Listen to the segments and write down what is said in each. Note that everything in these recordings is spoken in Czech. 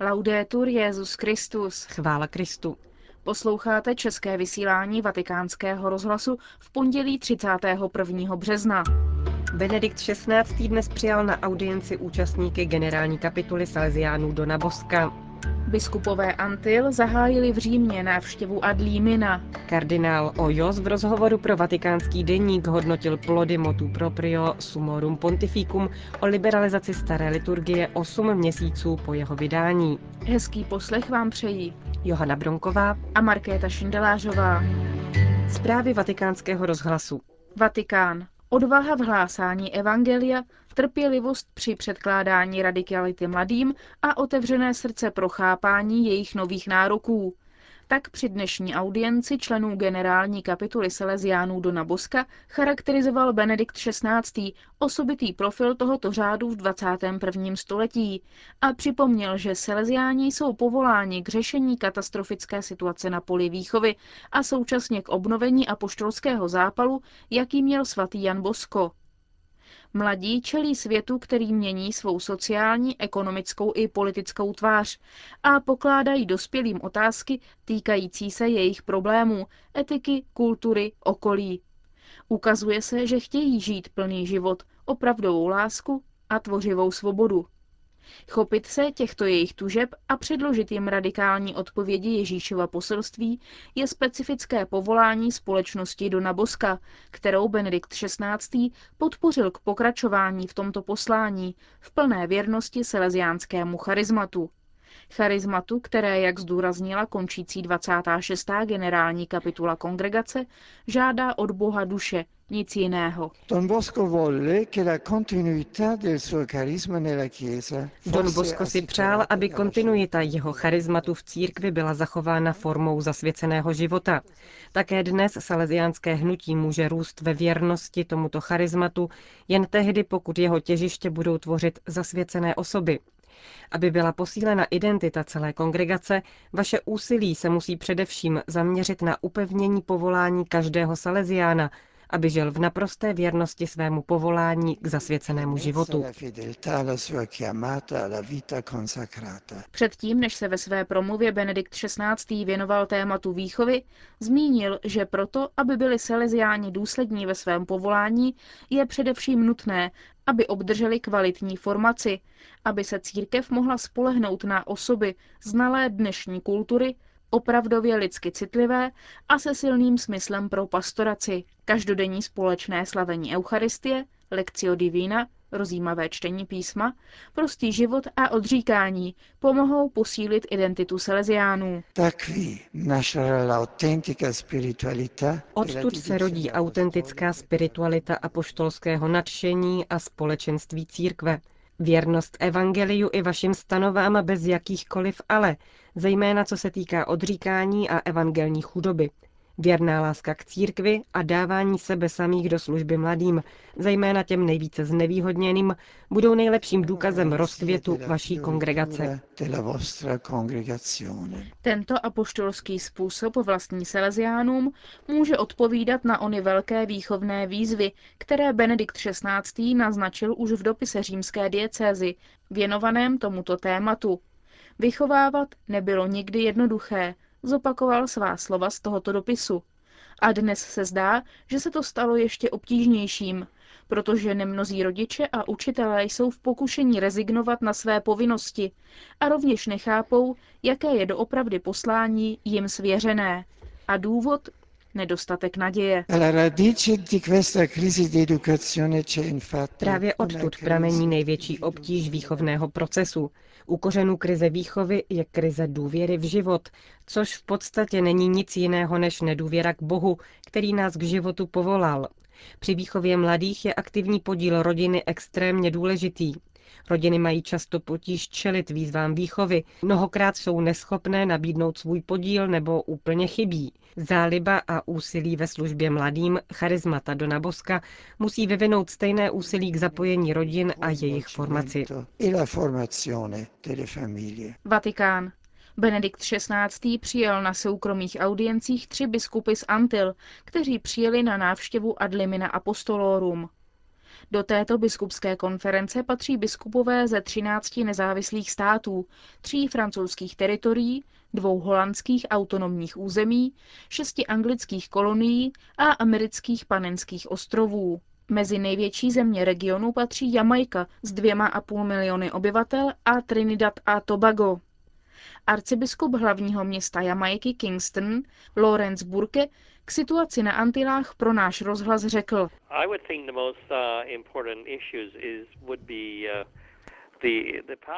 Laudetur Jezus Christus. Chvála Kristu. Posloucháte české vysílání Vatikánského rozhlasu v pondělí 31. března. Benedikt XVI. dnes přijal na audienci účastníky generální kapituly Salesiánů Dona Boska. Biskupové Antil zahájili v Římě návštěvu Adlímina. Kardinál Ojos v rozhovoru pro vatikánský deník hodnotil plody motu proprio Sumorum Pontificum o liberalizaci staré liturgie 8 měsíců po jeho vydání. Hezký poslech vám přejí Johana Bronková a Markéta Šindelářová. Zprávy vatikánského rozhlasu. Vatikán. Odvaha v hlásání evangelia, trpělivost při předkládání radikality mladým a otevřené srdce pro chápání jejich nových nároků. Tak při dnešní audienci členů generální kapituly Salesiánů Dona Boska charakterizoval Benedikt XVI. osobitý profil tohoto řádu v 21. století a připomněl, že Salesiáni jsou povoláni k řešení katastrofické situace na poli výchovy a současně k obnovení apoštolského zápalu, jaký měl svatý Jan Bosko. Mladí čelí světu, který mění svou sociální, ekonomickou i politickou tvář a pokládají dospělým otázky týkající se jejich problémů, etiky, kultury, okolí. Ukazuje se, že chtějí žít plný život, opravdovou lásku a tvořivou svobodu. Chopit se těchto jejich tužeb a předložit jim radikální odpovědi Ježíšova poselství je specifické povolání společnosti Dona Boska, kterou Benedikt XVI. podpořil k pokračování v tomto poslání v plné věrnosti seleziánskému charizmatu. Charizmatu, které, jak zdůraznila končící 26. generální kapitula kongregace, žádá od Boha duše, nic jiného. Don Bosco volle che la continuità del suo carisma nella Chiesa Don Bosco si přál, aby kontinuita jeho charizmatu v církvi byla zachována formou zasvěceného života. Také dnes salesiánské hnutí může růst ve věrnosti tomuto charizmatu jen tehdy, pokud jeho těžiště budou tvořit zasvěcené osoby. Aby byla posílena identita celé kongregace, vaše úsilí se musí především zaměřit na upevnění povolání každého salesiána, aby žil v naprosté věrnosti svému povolání k zasvěcenému životu. Předtím, než se ve své promluvě Benedikt XVI. věnoval tématu výchovy, zmínil, že proto, aby byli seleziáni důslední ve svém povolání, je především nutné, aby obdrželi kvalitní formaci, aby se církev mohla spolehnout na osoby znalé dnešní kultury, opravdově lidsky citlivé a se silným smyslem pro pastoraci, každodenní společné slavení Eucharistie, lekcio divina, rozjímavé čtení písma, prostý život a odříkání pomohou posílit identitu Salesiánů. Odtud se rodí autentická spiritualita apoštolského nadšení a společenství církve. Věrnost evangeliu i vašim stanovám bez jakýchkoliv ale, zejména co se týká odříkání a evangelní chudoby. Věrná láska k církvi a dávání sebe samých do služby mladým, zejména těm nejvíce znevýhodněným, budou nejlepším důkazem rozkvětu vaší kongregace. Tento apoštolský způsob vlastní Salesiánům může odpovídat na ony velké výchovné výzvy, které Benedikt XVI. naznačil už v dopise římské diecézy, věnovaném tomuto tématu. Vychovávat nebylo nikdy jednoduché, zopakoval svá slova z tohoto dopisu. A dnes se zdá, že se to stalo ještě obtížnějším, protože nemnozí rodiče a učitelé jsou v pokušení rezignovat na své povinnosti a rovněž nechápou, jaké je doopravdy poslání jim svěřené. A důvod nedostatek naděje. Právě odtud pramení největší obtíž výchovného procesu. U kořenů krize výchovy je krize důvěry v život, což v podstatě není nic jiného než nedůvěra k Bohu, který nás k životu povolal. Při výchově mladých je aktivní podíl rodiny extrémně důležitý. Rodiny mají často potíž čelit výzvám výchovy, mnohokrát jsou neschopné nabídnout svůj podíl nebo úplně chybí. Záliba a úsilí ve službě mladým, charizmata Dona Boska, musí vyvinout stejné úsilí k zapojení rodin a jejich formaci. Vatikán. Benedikt XVI. přijel na soukromých audiencích tři biskupy z Antil, kteří přijeli na návštěvu ad limina apostolorum. Do této biskupské konference patří biskupové ze 13 nezávislých států, tří francouzských teritorií, dvou holandských autonomních území, šesti anglických kolonií a amerických panenských ostrovů. Mezi největší země regionu patří Jamaika s dvěma a půl miliony obyvatel a Trinidad a Tobago. Arcibiskup hlavního města Jamajky Kingston, Lawrence Burke, k situaci na Antilách pro náš rozhlas řekl.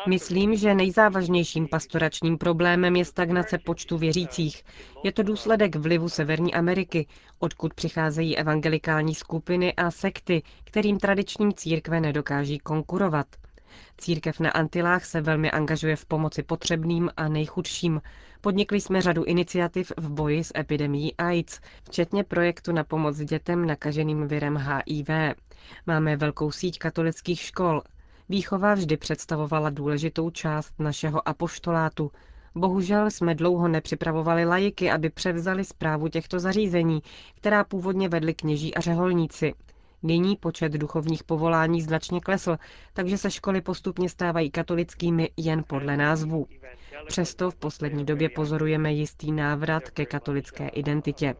Myslím, že nejzávažnějším pastoračním problémem je stagnace počtu věřících. Je to důsledek vlivu Severní Ameriky, odkud přicházejí evangelikální skupiny a sekty, kterým tradičním církve nedokáží konkurovat. Církev na Antilách se velmi angažuje v pomoci potřebným a nejchudším. Podnikli jsme řadu iniciativ v boji s epidemií AIDS, včetně projektu na pomoc dětem nakaženým virem HIV. Máme velkou síť katolických škol, Výchova vždy představovala důležitou část našeho apoštolátu. Bohužel jsme dlouho nepřipravovali lajiky, aby převzali zprávu těchto zařízení, která původně vedly kněží a řeholníci. Nyní počet duchovních povolání značně klesl, takže se školy postupně stávají katolickými jen podle názvu. Přesto v poslední době pozorujeme jistý návrat ke katolické identitě.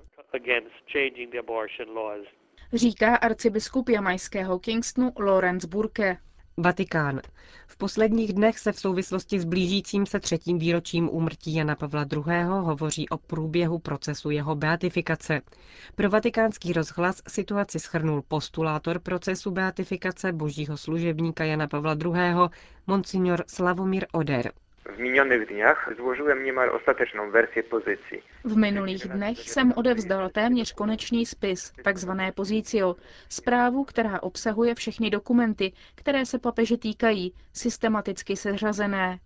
Říká arcibiskup jamajského Kingstonu Lawrence Burke. Vatikán. V posledních dnech se v souvislosti s blížícím se třetím výročím úmrtí Jana Pavla II. hovoří o průběhu procesu jeho beatifikace. Pro vatikánský rozhlas situaci schrnul postulátor procesu beatifikace božího služebníka Jana Pavla II. monsignor Slavomír Oder. W minionych dniach złożyłem niemal ostateczną wersję pozycji. V minulých dnech jsem odevzdal téměř konečný spis, takzvané pozicio, zprávu, která obsahuje všechny dokumenty, které se papeže týkají, systematicky seřazené.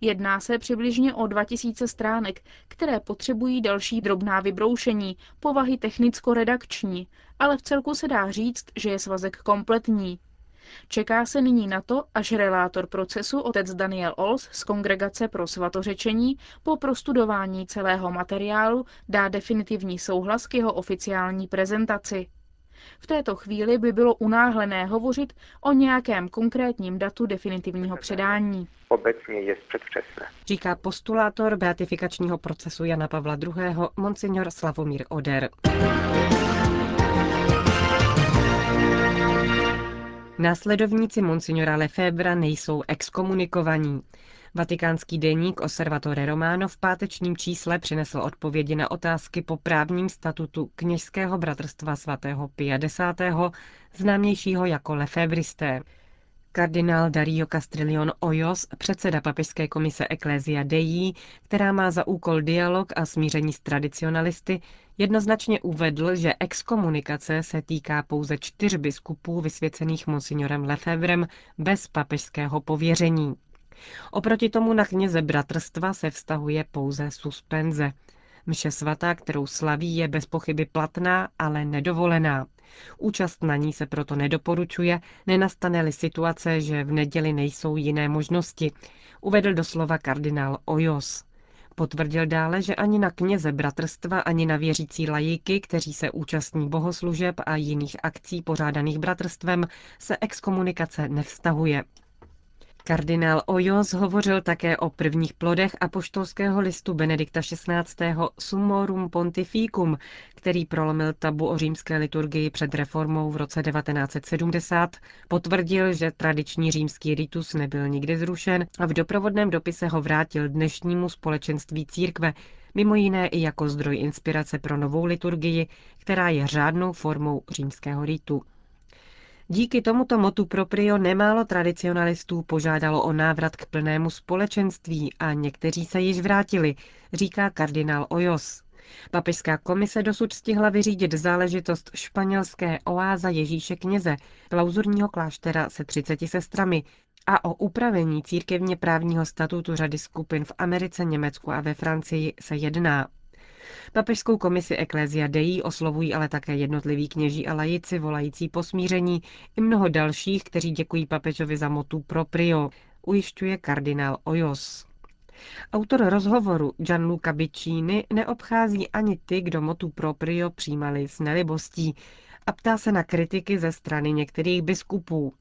Jedná se přibližně o 2000 stránek, které potřebují další drobná vybroušení, povahy technicko-redakční, ale v celku se dá říct, že je svazek kompletní. Čeká se nyní na to, až relátor procesu otec Daniel Ols z Kongregace pro svatořečení po prostudování celého materiálu dá definitivní souhlas k jeho oficiální prezentaci. V této chvíli by bylo unáhlené hovořit o nějakém konkrétním datu definitivního předání. Obecně je předčasné. Říká postulátor beatifikačního procesu Jana Pavla II. monsignor Slavomír Oder. Následovníci monsignora Lefebvra nejsou exkomunikovaní. Vatikánský deník Osservatore Romano v pátečním čísle přinesl odpovědi na otázky po právním statutu kněžského bratrstva svatého Pia X., známějšího jako Lefebristé. Kardinál Dario Castrillon Ojos, předseda papežské komise Ecclesia Dei, která má za úkol dialog a smíření s tradicionalisty, jednoznačně uvedl, že exkomunikace se týká pouze čtyř biskupů vysvěcených monsignorem Lefevrem bez papežského pověření. Oproti tomu na kněze bratrstva se vztahuje pouze suspenze. Mše svatá, kterou slaví, je bez pochyby platná, ale nedovolená. Účast na ní se proto nedoporučuje, nenastane-li situace, že v neděli nejsou jiné možnosti, uvedl doslova kardinál Ojos. Potvrdil dále, že ani na kněze bratrstva, ani na věřící lajíky, kteří se účastní bohoslužeb a jiných akcí pořádaných bratrstvem, se exkomunikace nevztahuje. Kardinál Ojos hovořil také o prvních plodech apoštolského listu Benedikta XVI. Summorum Pontificum, který prolomil tabu o římské liturgii před reformou v roce 1970, potvrdil, že tradiční římský ritus nebyl nikdy zrušen a v doprovodném dopise ho vrátil dnešnímu společenství církve, mimo jiné i jako zdroj inspirace pro novou liturgii, která je řádnou formou římského ritu. Díky tomuto motu proprio nemálo tradicionalistů požádalo o návrat k plnému společenství a někteří se již vrátili, říká kardinál Ojos. Papežská komise dosud stihla vyřídit záležitost španělské oáza Ježíše kněze, klauzurního kláštera se 30 sestrami, a o upravení církevně právního statutu řady skupin v Americe, Německu a ve Francii se jedná. Papežskou komisi Ecclesia Dei oslovují ale také jednotliví kněží a lajici volající po smíření i mnoho dalších, kteří děkují papežovi za motu proprio, ujišťuje kardinál Ojos. Autor rozhovoru Gianluca Biccini neobchází ani ty, kdo motu proprio přijímali s nelibostí a ptá se na kritiky ze strany některých biskupů.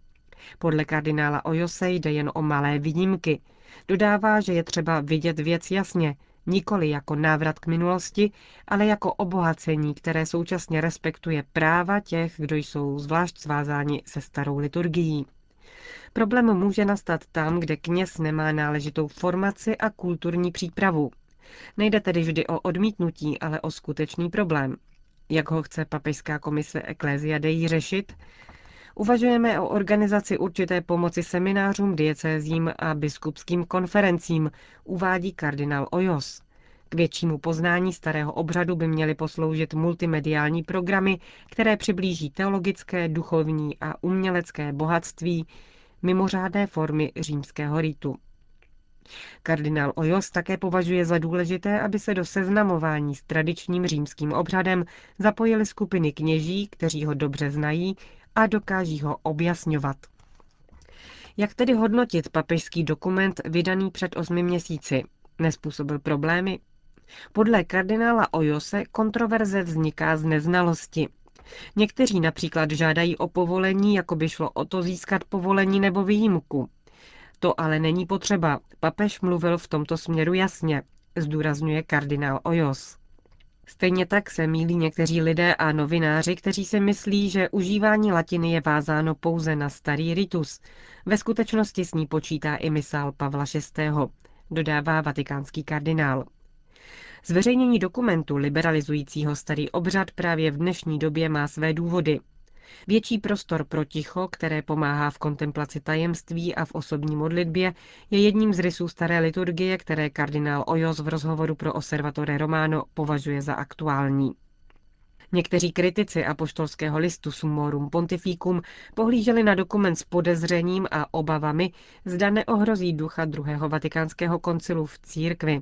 Podle kardinála Ojose jde jen o malé výjimky. Dodává, že je třeba vidět věc jasně, nikoli jako návrat k minulosti, ale jako obohacení, které současně respektuje práva těch, kdo jsou zvlášť svázáni se starou liturgií. Problém může nastat tam, kde kněz nemá náležitou formaci a kulturní přípravu. Nejde tedy vždy o odmítnutí, ale o skutečný problém. Jak ho chce papežská komise Ecclesia Dei řešit? Uvažujeme o organizaci určité pomoci seminářům, diecézím a biskupským konferencím, uvádí kardinál Ojos. K většímu poznání starého obřadu by měly posloužit multimediální programy, které přiblíží teologické, duchovní a umělecké bohatství mimořádné formy římského ritu. Kardinál Ojos také považuje za důležité, aby se do seznamování s tradičním římským obřadem zapojily skupiny kněží, kteří ho dobře znají a dokáží ho objasňovat. Jak tedy hodnotit papežský dokument vydaný před osmi měsíci? Nespůsobil problémy? Podle kardinála Ojose kontroverze vzniká z neznalosti. Někteří například žádají o povolení, jako by šlo o to získat povolení nebo výjimku. To ale není potřeba. Papež mluvil v tomto směru jasně, zdůrazňuje kardinál Ojos. Stejně tak se mílí někteří lidé a novináři, kteří si myslí, že užívání latiny je vázáno pouze na starý ritus. Ve skutečnosti s ní počítá i misál Pavla VI., dodává vatikánský kardinál. Zveřejnění dokumentu liberalizujícího starý obřad právě v dnešní době má své důvody. Větší prostor pro ticho, které pomáhá v kontemplaci tajemství a v osobní modlitbě, je jedním z rysů staré liturgie, které kardinál Ojos v rozhovoru pro Osservatore Romano považuje za aktuální. Někteří kritici apoštolského listu Summorum Pontificum pohlíželi na dokument s podezřením a obavami, zda neohrozí ducha druhého vatikánského koncilu v církvi.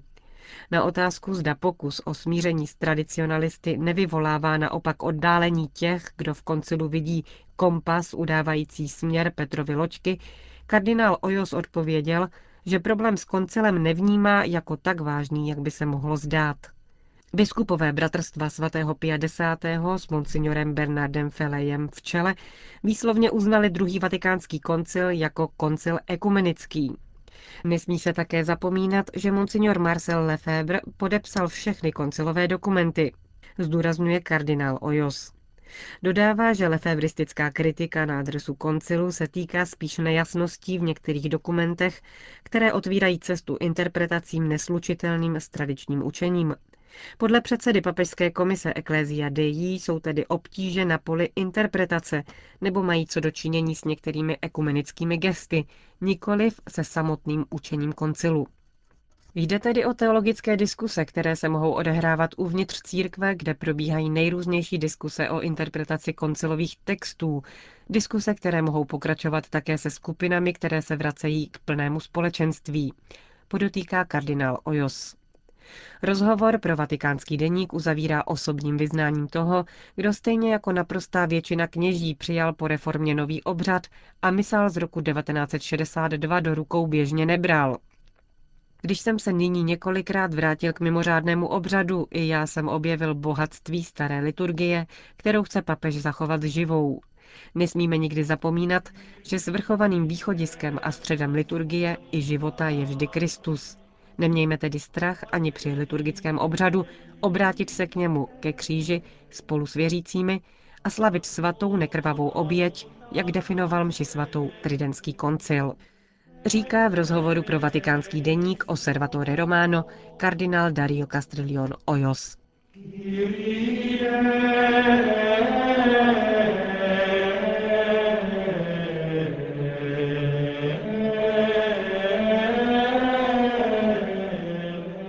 Na otázku, zda pokus o smíření s tradicionalisty nevyvolává naopak oddálení těch, kdo v koncilu vidí kompas udávající směr Petrovi loďky, kardinál Ojos odpověděl, že problém s koncilem nevnímá jako tak vážný, jak by se mohlo zdát. Biskupové bratrstva svatého Pia X. s monsignorem Bernardem Felejem v čele výslovně uznali druhý vatikánský koncil jako koncil ekumenický. Nesmí se také zapomínat, že monsignor Marcel Lefebvre podepsal všechny koncilové dokumenty, zdůrazňuje kardinál Ojos. Dodává, že lefebristická kritika na adresu koncilu se týká spíš nejasností v některých dokumentech, které otvírají cestu interpretacím neslučitelným s tradičním učením. Podle předsedy papežské komise Ecclesia Dei jsou tedy obtíže na poli interpretace nebo mají co dočinění s některými ekumenickými gesty, nikoliv se samotným učením koncilu. Jde tedy o teologické diskuse, které se mohou odehrávat uvnitř církve, kde probíhají nejrůznější diskuse o interpretaci koncilových textů, diskuse, které mohou pokračovat také se skupinami, které se vracejí k plnému společenství, podotýká kardinál Ojos. Rozhovor pro vatikánský deník uzavírá osobním vyznáním toho, kdo stejně jako naprostá většina kněží přijal po reformě nový obřad a misál z roku 1962 do rukou běžně nebral. Když jsem se nyní několikrát vrátil k mimořádnému obřadu, i já jsem objevil bohatství staré liturgie, kterou chce papež zachovat živou. Nesmíme nikdy zapomínat, že svrchovaným východiskem a středem liturgie i života je vždy Kristus. Nemějme tedy strach ani při liturgickém obřadu obrátit se k němu, ke kříži, spolu s věřícími a slavit svatou nekrvavou oběť, jak definoval mši svatou Tridentský koncil. Říká v rozhovoru pro vatikánský deník Osservatore Romano kardinál Dario Castrillon Ojos.